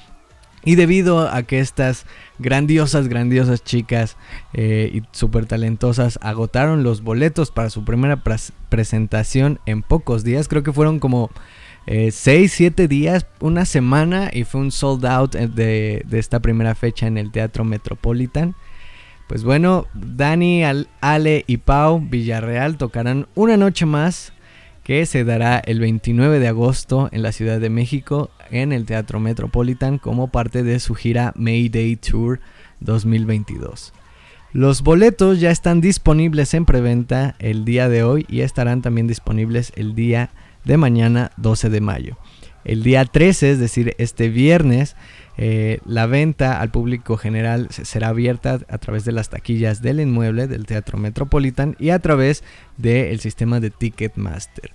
Y debido a que estas grandiosas, grandiosas chicas eh, y súper talentosas agotaron los boletos para su primera presentación en pocos días, creo que fueron como 6, eh, 7 días, una semana y fue un sold out de, de esta primera fecha en el Teatro Metropolitan. Pues bueno, Dani, Ale y Pau Villarreal tocarán una noche más que se dará el 29 de agosto en la Ciudad de México en el Teatro Metropolitan como parte de su gira Mayday Tour 2022. Los boletos ya están disponibles en preventa el día de hoy y estarán también disponibles el día de mañana 12 de mayo. El día 13, es decir, este viernes, eh, la venta al público general será abierta a través de las taquillas del inmueble del Teatro Metropolitan y a través del sistema de Ticketmaster.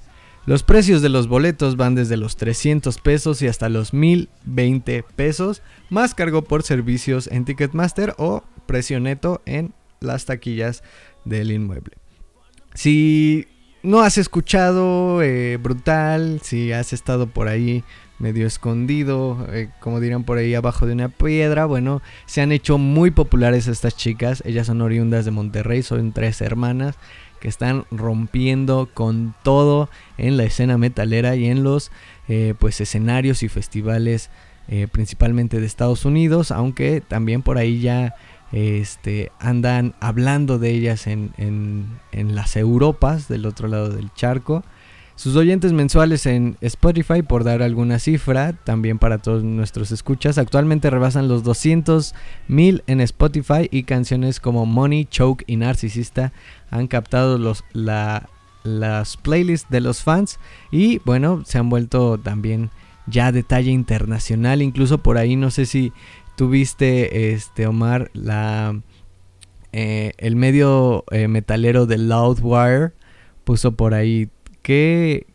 Los precios de los boletos van desde los 300 pesos y hasta los 1020 pesos, más cargo por servicios en Ticketmaster o precio neto en las taquillas del inmueble. Si no has escuchado eh, Brutal, si has estado por ahí medio escondido, eh, como dirán por ahí abajo de una piedra. Bueno, se han hecho muy populares estas chicas. Ellas son oriundas de Monterrey, son tres hermanas que están rompiendo con todo en la escena metalera y en los eh, pues escenarios y festivales principalmente de Estados Unidos, aunque también por ahí ya este, andan hablando de ellas en, en las Europas del otro lado del charco. Sus oyentes mensuales en Spotify, por dar alguna cifra, también para todos nuestros escuchas, actualmente rebasan los 200 mil en Spotify y canciones como Money, Choke y Narcisista han captado los, las playlists de los fans. Y bueno, se han vuelto también ya de talla internacional, incluso por ahí no sé si tuviste este Omar la eh, el medio eh, metalero de Loudwire puso por ahí ¿qué,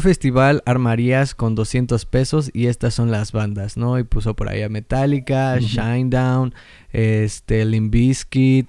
festival armarías con 200 pesos? Y estas son las bandas, ¿no? Y puso por ahí a Metallica, Shinedown, este, Limbiskit,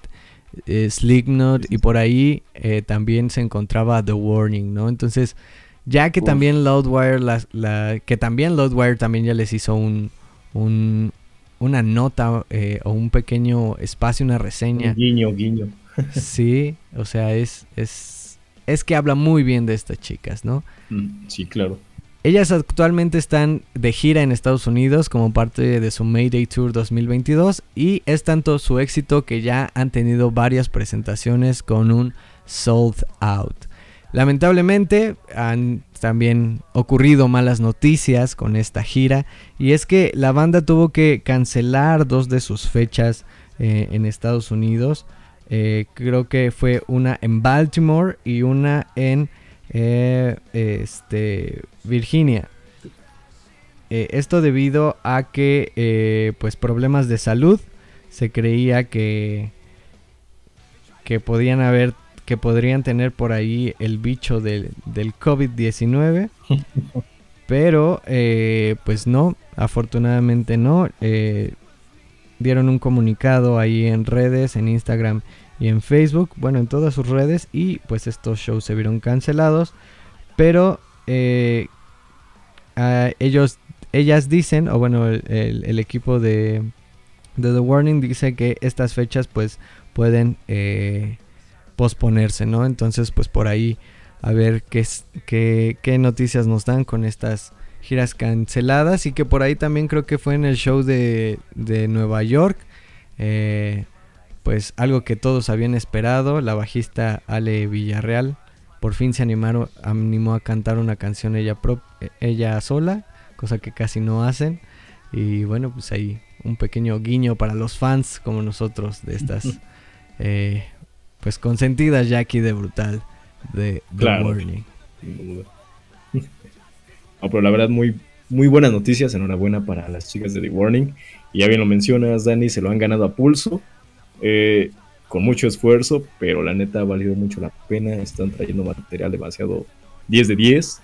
eh, Slipknot y por ahí eh, también se encontraba The Warning, ¿no? Entonces, ya que también Loudwire, la, que también Loudwire también ya les hizo un, un una nota eh, o un pequeño espacio, una reseña. guiño, guiño. [LAUGHS] sí, o sea, es, es, es que habla muy bien de estas chicas, ¿no? Mm, sí, claro. Ellas actualmente están de gira en Estados Unidos como parte de su Mayday Tour 2022 y es tanto su éxito que ya han tenido varias presentaciones con un sold out. Lamentablemente han también ocurrido malas noticias con esta gira y es que la banda tuvo que cancelar dos de sus fechas eh, en Estados Unidos. Eh, creo que fue una en Baltimore y una en eh, este, Virginia. Esto debido a que, pues, problemas de salud. Se creía que, que podían haber, que podrían tener por ahí el bicho del, del COVID-19. [LAUGHS] pero, pues no, afortunadamente no. dieron un comunicado ahí en redes, en Instagram y en Facebook, bueno, en todas sus redes y pues estos shows se vieron cancelados, pero eh, ellos, ellas dicen, o bueno, el, equipo de, The Warning dice que estas fechas pues pueden eh, posponerse, ¿no? Entonces pues por ahí a ver qué, qué, qué noticias nos dan con estas giras canceladas y que por ahí también creo que fue en el show de, de Nueva York. Eh, pues algo que todos habían esperado, la bajista Ale Villarreal por fin se animaron, animó a cantar una canción ella, ella sola, cosa que casi no hacen. Y bueno, pues ahí un pequeño guiño para los fans como nosotros de estas, [LAUGHS] eh, pues consentidas Jackie de Brutal de The Warning. No, pero la verdad, muy, muy buenas noticias. Enhorabuena para las chicas de The Warning. Y ya bien lo mencionas, Dani, se lo han ganado a pulso. Eh, con mucho esfuerzo, pero la neta ha valido mucho la pena. Están trayendo material demasiado 10 de 10.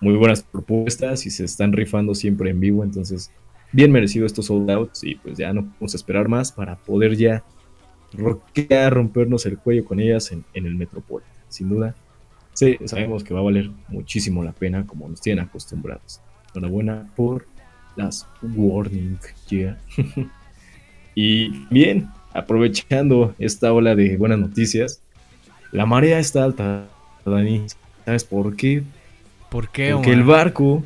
Muy buenas propuestas y se están rifando siempre en vivo. Entonces, bien merecido estos sold outs. Y pues ya no podemos esperar más para poder ya rockear, rompernos el cuello con ellas en, el Metropolitan. Sin duda, sí, sabemos que va a valer muchísimo la pena como nos tienen acostumbrados. Enhorabuena por las Warning, yeah. [LAUGHS] y bien, aprovechando esta ola de buenas noticias, la marea está alta, Dani. ¿Sabes por qué? ¿Por qué? Porque el barco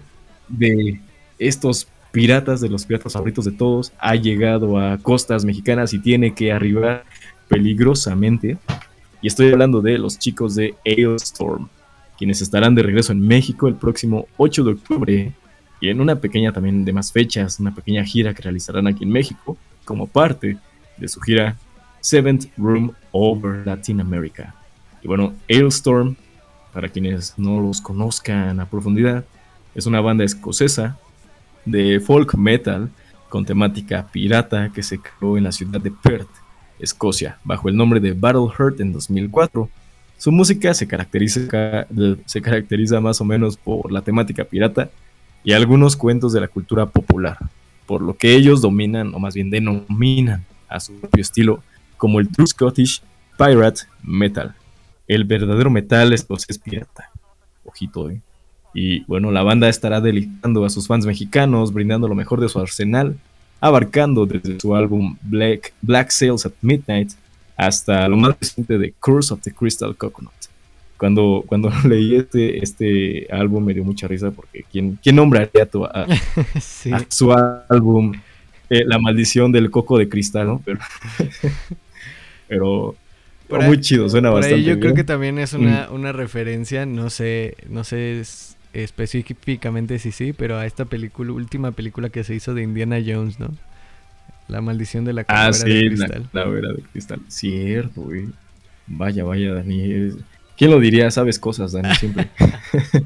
de estos piratas, de los piratas favoritos de todos, ha llegado a costas mexicanas y tiene que arribar peligrosamente. Y estoy hablando de los chicos de Ailstorm, quienes estarán de regreso en México el próximo 8 de octubre y en una pequeña también de más fechas, una pequeña gira que realizarán aquí en México como parte de su gira Seventh Room Over Latin America. Y bueno, Ailstorm, para quienes no los conozcan a profundidad, es una banda escocesa de folk metal con temática pirata que se creó en la ciudad de Perth, Escocia, bajo el nombre de Battle Heart en 2004. Su música se caracteriza, se caracteriza más o menos por la temática pirata y algunos cuentos de la cultura popular, por lo que ellos dominan, o más bien denominan, a su propio estilo, como el True Scottish Pirate Metal. El verdadero metal escocés pirata. Ojito, ¿eh? Y bueno, la banda estará deleitando a sus fans mexicanos, brindando lo mejor de su arsenal, abarcando desde su álbum Black, Black Sails at Midnight hasta lo más reciente de Curse of the Crystal Coconut. Cuando, cuando [LAUGHS] leí este, este álbum me dio mucha risa porque ¿quién, quién nombraría a, [LAUGHS] a su álbum eh, la maldición del coco de cristal, ¿no? Pero, [LAUGHS] pero muy chido, suena bastante. yo creo que también es una, mm. una referencia, no sé, no sé específicamente si sí, pero a esta película, última película que se hizo de Indiana Jones, ¿no? La maldición de la calavera ah, sí, de cristal. La calavera de cristal. Cierto, güey. Vaya, vaya, Dani. ¿Quién lo diría? Sabes cosas, Dani, siempre. [LAUGHS]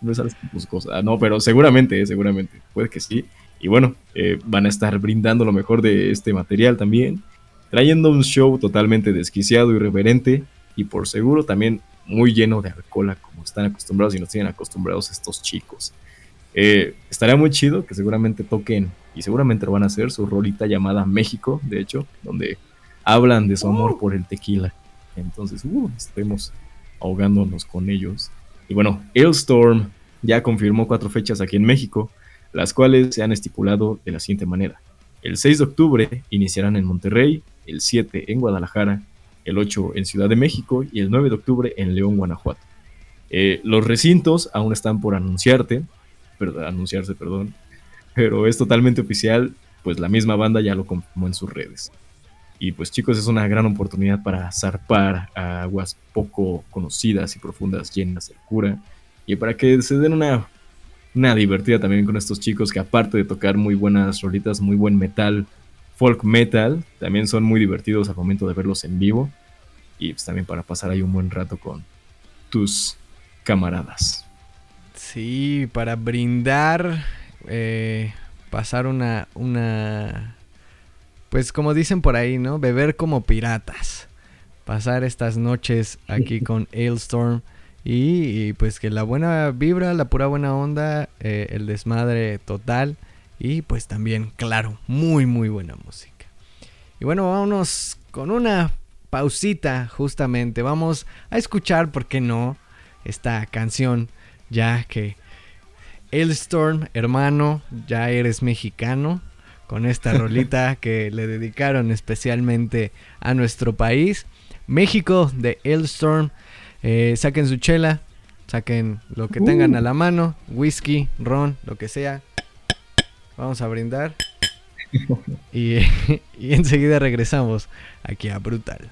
no sabes tus cosas. Ah, no, pero seguramente, eh, seguramente. Puede que sí. Y bueno, eh, van a estar brindando lo mejor de este material también, trayendo un show totalmente desquiciado, y irreverente y por seguro también muy lleno de alcohol, como están acostumbrados y nos tienen acostumbrados estos chicos. Eh, estaría muy chido que seguramente toquen, y seguramente lo van a hacer, su rolita llamada México, de hecho, donde hablan de su amor por el tequila. Entonces, uh, estemos ahogándonos con ellos. Y bueno, Ailstorm ya confirmó cuatro fechas aquí en México las cuales se han estipulado de la siguiente manera. El 6 de octubre iniciarán en Monterrey, el 7 en Guadalajara, el 8 en Ciudad de México y el 9 de octubre en León, Guanajuato. Eh, los recintos aún están por anunciarte, perdón, anunciarse, perdón, pero es totalmente oficial, pues la misma banda ya lo confirmó en sus redes. Y pues chicos, es una gran oportunidad para zarpar a aguas poco conocidas y profundas llenas de cura y para que se den una, una divertida también con estos chicos que aparte de tocar muy buenas rolitas, muy buen metal, folk metal, también son muy divertidos al momento de verlos en vivo y pues también para pasar ahí un buen rato con tus camaradas. Sí, para brindar, eh, pasar una, una, pues como dicen por ahí, ¿no? Beber como piratas. Pasar estas noches aquí [LAUGHS] con Ailstorm y, pues que la buena vibra, la pura buena onda, eh, el desmadre total y pues también, claro, muy muy buena música. Y bueno, vámonos con una pausita justamente. Vamos a escuchar, ¿por qué no? esta canción, ya que Storm, hermano, ya eres mexicano, con esta [LAUGHS] rolita que le dedicaron especialmente a nuestro país. México de Elstorm, eh, saquen su chela, saquen lo que tengan uh. a la mano, whisky, ron, lo que sea. Vamos a brindar. [LAUGHS] y, enseguida regresamos aquí a Brutal.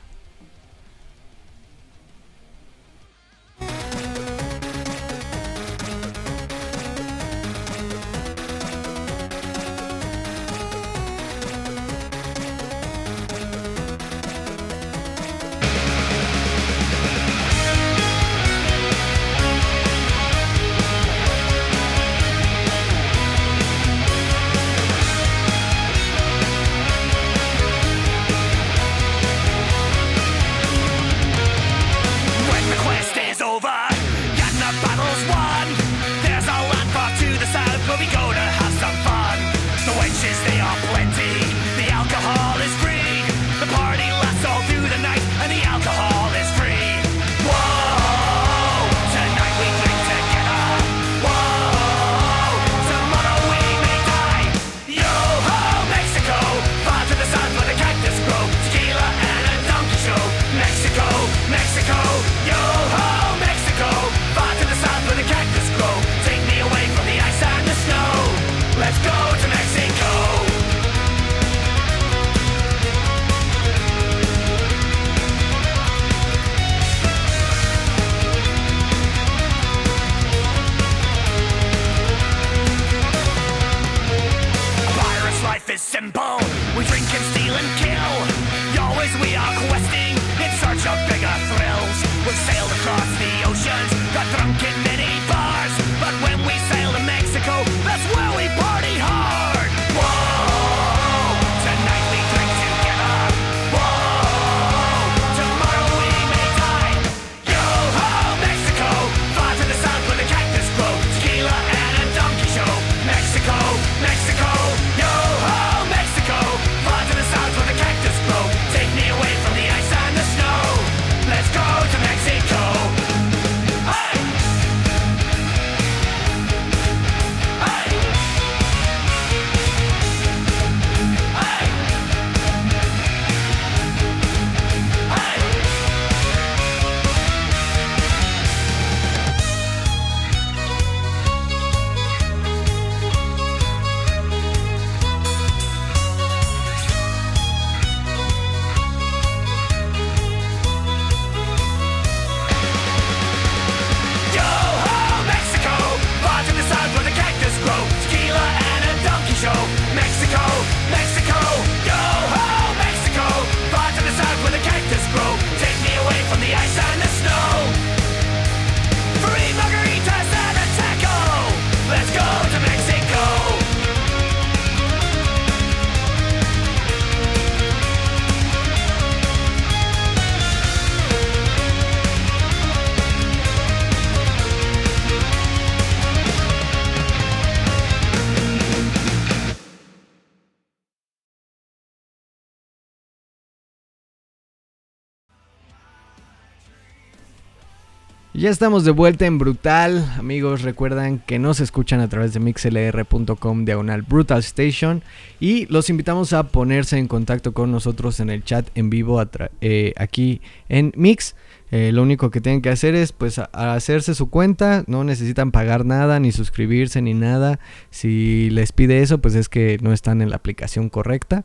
Ya estamos de vuelta en Brutal. Amigos, recuerdan que nos escuchan a través de mixlr.com diagonal Brutal Station. Y los invitamos a ponerse en contacto con nosotros en el chat en vivo eh, aquí en Mix. Eh, lo único que tienen que hacer es pues hacerse su cuenta, no necesitan pagar nada, ni suscribirse, ni nada. Si les pide eso, pues es que no están en la aplicación correcta.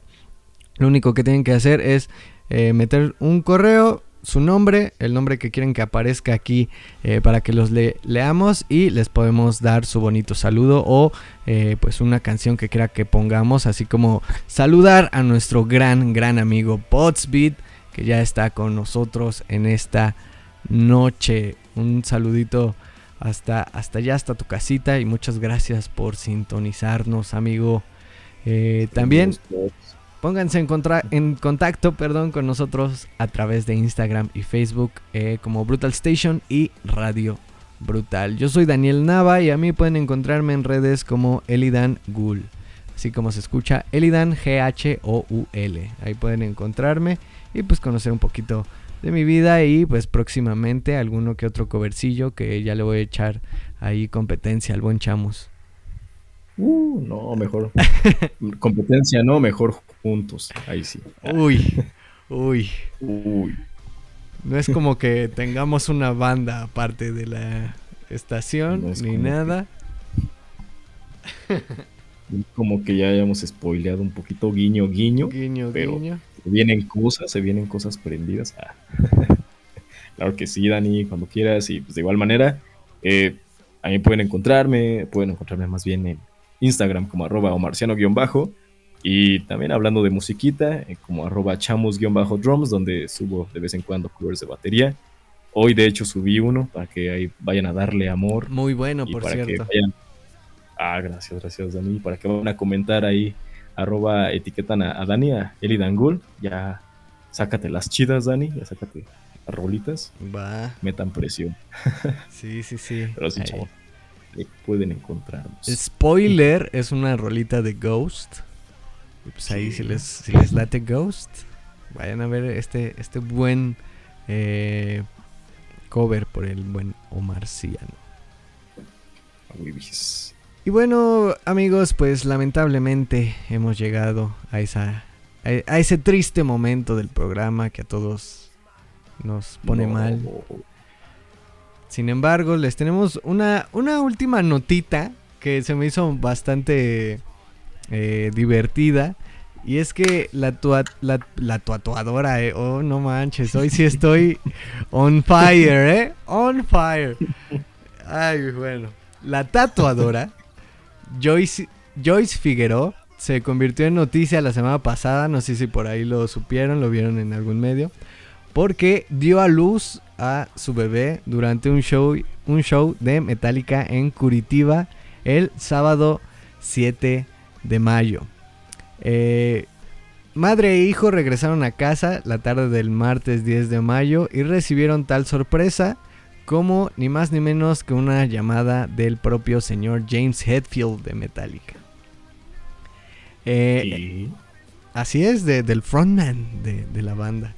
Lo único que tienen que hacer es eh, meter un correo, su nombre, el nombre que quieren que aparezca aquí eh, para que los leamos y les podemos dar su bonito saludo o eh, pues una canción que quiera que pongamos, así como saludar a nuestro gran, gran amigo Potsbeat que ya está con nosotros en esta noche. Un saludito hasta, hasta allá, hasta tu casita y muchas gracias por sintonizarnos, amigo. Eh, también Pónganse en, en contacto perdón, con nosotros a través de Instagram y Facebook eh, como Brutal Station y Radio Brutal. Yo soy Daniel Nava y a mí pueden encontrarme en redes como Elidan Gul. Así como se escucha Elidan G-H-O-U-L. Ahí pueden encontrarme y pues conocer un poquito de mi vida y pues próximamente alguno que otro covercillo que ya le voy a echar ahí competencia al buen Chamus. Uh, no, mejor. [LAUGHS] Competencia, no, mejor juntos. Ahí sí. Uy, uy. Uy. No es como que tengamos una banda aparte de la estación ni nada. Como que ya hayamos spoileado un poquito guiño, guiño. Guiño, guiño. Se vienen cosas, se vienen cosas prendidas. Ah. [LAUGHS] claro que sí, Dani, cuando quieras. Y pues de igual manera, eh, a mí pueden encontrarme, pueden encontrarme más bien en Instagram como arroba o marciano-bajo. Y también hablando de musiquita, eh, como arroba chamos-drums, donde subo de vez en cuando covers de batería. Hoy de hecho subí uno para que ahí vayan a darle amor. Muy bueno, por cierto. Ah, gracias, gracias Dani. Para que vayan a comentar ahí, arroba etiquetan a, Dani, a Eli Dangul. Ya sácate las chidas, Dani. Ya sácate las rolitas. Va. Metan presión. [LAUGHS] Sí, sí, sí. Pero sí, chavos pueden encontrarnos. Spoiler es una rolita de Ghost. Pues ahí si les, si les late Ghost, vayan a ver este, este buen eh, cover por el buen Omar Ciano. Y bueno, amigos, pues lamentablemente hemos llegado a esa a, ese triste momento del programa que a todos nos pone mal. Sin embargo, les tenemos una, una última notita que se me hizo bastante eh, divertida. Y es que la, la, tatuadora, eh, oh no manches, hoy sí estoy on fire, eh, on fire. Ay, bueno, la tatuadora [LAUGHS] Joyce, Joyce Figueroa se convirtió en noticia la semana pasada, no sé si por ahí lo supieron, lo vieron en algún medio, porque dio a luz a su bebé durante un show, un show de Metallica en Curitiba el sábado 7 de mayo. Eh, madre e hijo regresaron a casa la tarde del martes 10 de mayo y recibieron tal sorpresa como ni más ni menos que una llamada del propio señor James Hetfield de Metallica. Eh, así es, del frontman de la banda.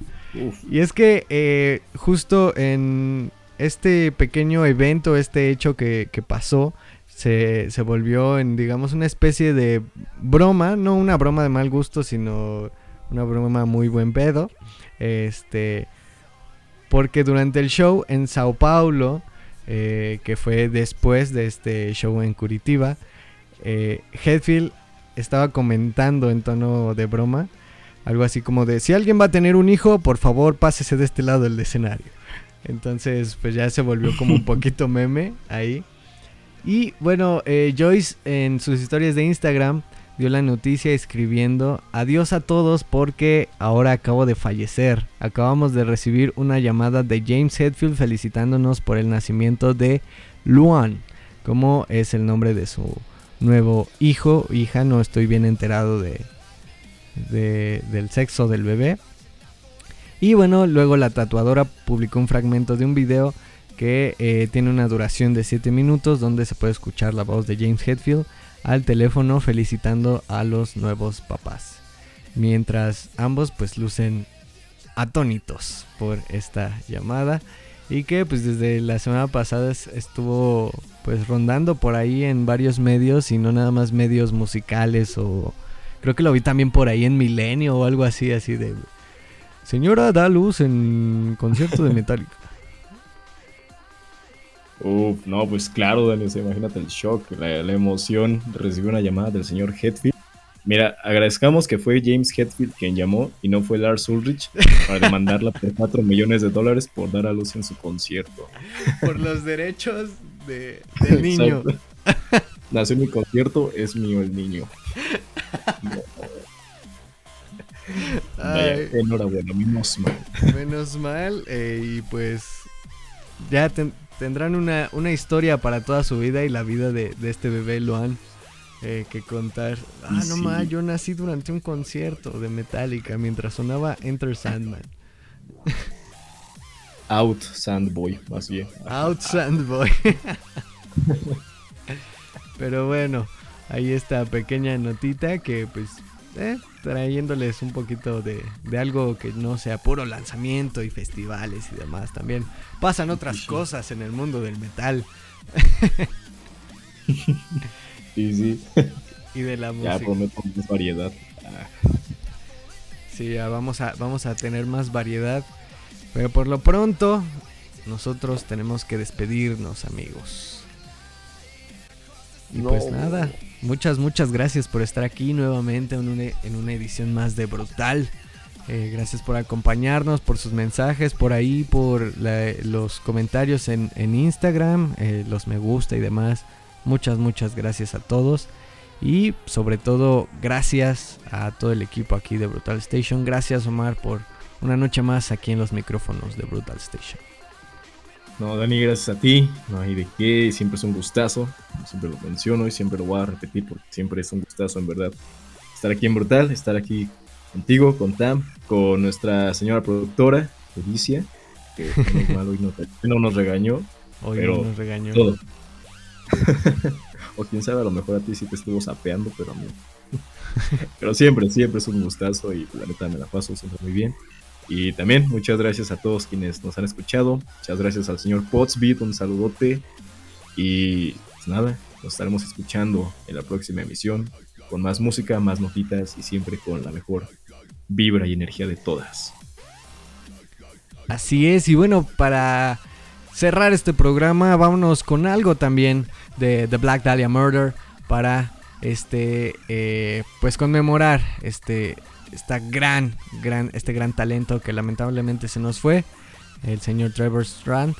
Y es que eh, justo en este pequeño evento, este hecho que, pasó, se, volvió en, digamos, una especie de broma, no una broma de mal gusto, sino una broma muy buen pedo. Este, porque durante el show en Sao Paulo, eh, que fue después de este show en Curitiba, eh, Headfield estaba comentando en tono de broma algo así como de, si alguien va a tener un hijo, por favor pásese de este lado del escenario. Entonces, pues ya se volvió como un [LAUGHS] poquito meme ahí. Y bueno, eh, Joyce en sus historias de Instagram dio la noticia escribiendo, adiós a todos porque ahora acabo de fallecer. Acabamos de recibir una llamada de James Hetfield felicitándonos por el nacimiento de Luan, como es el nombre de su nuevo hijo, hija, no estoy bien enterado de, del sexo del bebé. Y bueno, luego la tatuadora publicó un fragmento de un video que eh, tiene una duración de 7 minutos donde se puede escuchar la voz de James Hetfield al teléfono felicitando a los nuevos papás. Mientras ambos pues lucen atónitos por esta llamada. y que pues desde la semana pasada estuvo pues rondando por ahí en varios medios y no nada más medios musicales o creo que lo vi también por ahí en Milenio o algo así así de señora da luz en concierto de [LAUGHS] Metallica. Uf, no, pues claro, Daniel, imagínate el shock, la, la emoción de recibir una llamada del señor Hetfield Mira, agradezcamos que fue James Hetfield quien llamó y no fue Lars Ulrich para [LAUGHS] demandarla por 4 millones de dólares por dar a luz en su concierto. Por los derechos de, del niño. [LAUGHS] Nació mi concierto, es mío el niño. [LAUGHS] enhorabuena, menos mal. Menos mal, eh, y pues ya tendrán una, una, historia para toda su vida y la vida de, de este bebé Luan eh, que contar. Ah, no más, yo nací durante un concierto de Metallica mientras sonaba Enter Sandman. [LAUGHS] Out Sandboy, más bien. Out Sandboy. [LAUGHS] Pero bueno, ahí está pequeña notita que pues eh, trayéndoles un poquito de, de, algo que no sea puro lanzamiento y festivales y demás. También pasan otras cosas en el mundo del metal. [LAUGHS] Sí, sí. Y de la música. Ya prometo más variedad. Sí, ya vamos a, vamos a tener más variedad. Pero por lo pronto, nosotros tenemos que despedirnos, amigos. Y pues nada, muchas, muchas gracias por estar aquí nuevamente en una, en una edición más de Brutal. Eh, gracias por acompañarnos, por sus mensajes, por ahí, por los comentarios en, en Instagram, eh, los me gusta y demás. Muchas, muchas gracias a todos. Y sobre todo, gracias a todo el equipo aquí de Brutal Station. Gracias Omar por una noche más aquí en los micrófonos de Brutal Station. No, Dani, gracias a ti. No hay de qué. Siempre es un gustazo. Siempre lo menciono y siempre lo voy a repetir porque siempre es un gustazo, en verdad. Estar aquí en Brutal, estar aquí contigo, con Tam, con nuestra señora productora, Felicia, que [LAUGHS] hoy no, nos regañó. Hoy no nos regañó. Todo, [LAUGHS] o quién sabe, a lo mejor a ti sí te estuvo sapeando, pero a mí. [LAUGHS] pero siempre, siempre es un gustazo y la neta me la paso siempre muy bien. Y también muchas gracias a todos quienes nos han escuchado. Muchas gracias al señor Potsbeat, un saludote. Y pues nada, nos estaremos escuchando en la próxima emisión con más música, más notitas y siempre con la mejor vibra y energía de todas. Así es, y bueno, para cerrar este programa, vámonos con algo también de The Black Dahlia Murder para este eh, pues conmemorar este este gran talento que lamentablemente se nos fue el señor Trevor Strand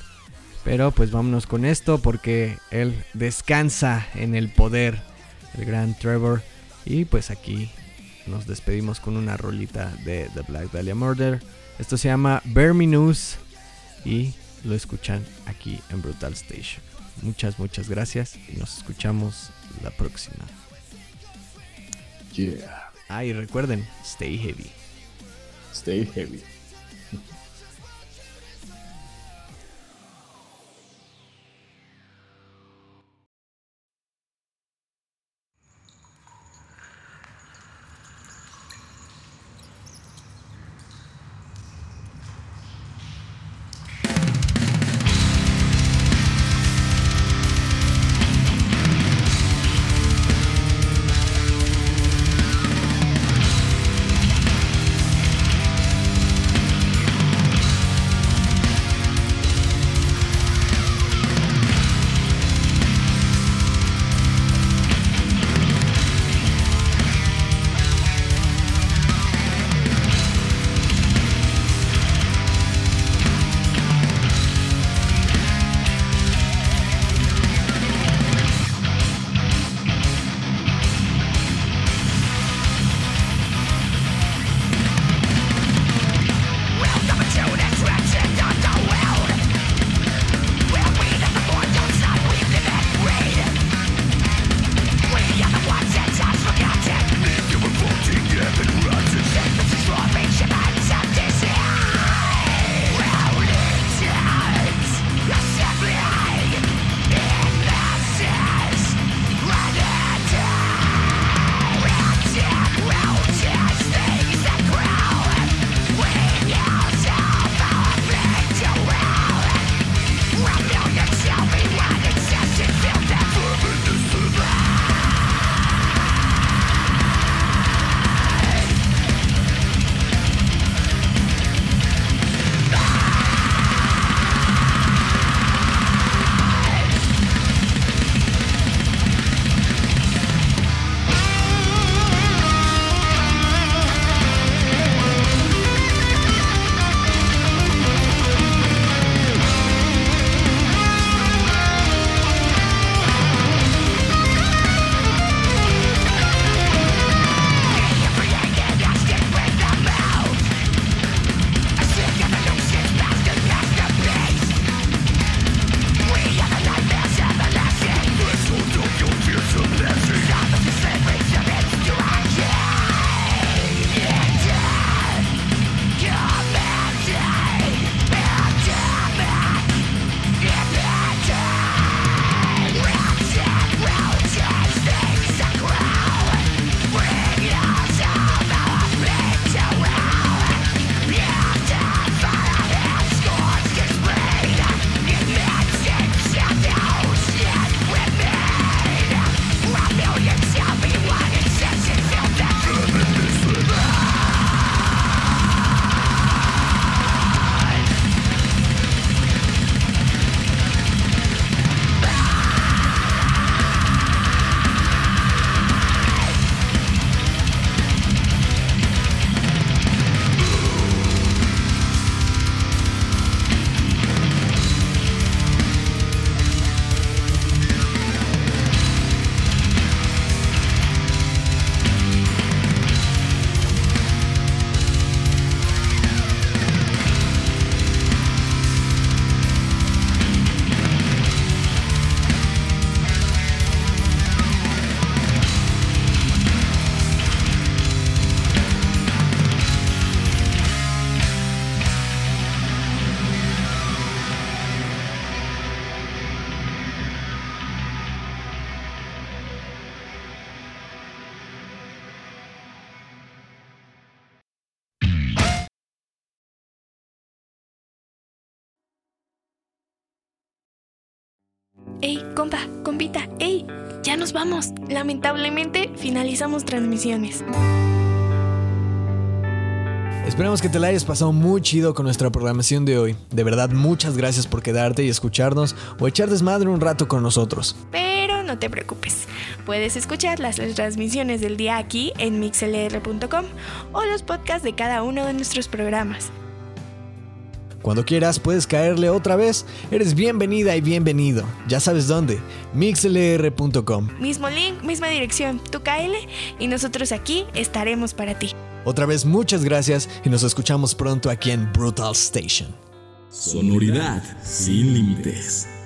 pero pues vámonos con esto porque él descansa en el poder el gran Trevor y pues aquí nos despedimos con una rolita de The Black Dahlia Murder esto se llama Verminous y lo escuchan aquí en Brutal Station. Muchas, muchas gracias y nos escuchamos la próxima. Yeah. Ah, y recuerden, stay heavy. Stay heavy. Ey, compa, compita, ey, ya nos vamos. Lamentablemente finalizamos transmisiones. Esperemos que te la hayas pasado muy chido con nuestra programación de hoy. De verdad, muchas gracias por quedarte y escucharnos o echar desmadre un rato con nosotros. Pero no te preocupes, puedes escuchar las transmisiones del día aquí en mixlr.com o los podcasts de cada uno de nuestros programas. Cuando quieras puedes caerle otra vez. Eres bienvenida y bienvenido. Ya sabes dónde. mixlr.com. Mismo link, misma dirección. Tú cáele y nosotros aquí estaremos para ti. Otra vez muchas gracias y nos escuchamos pronto aquí en Brutal Station. Sonoridad sin límites.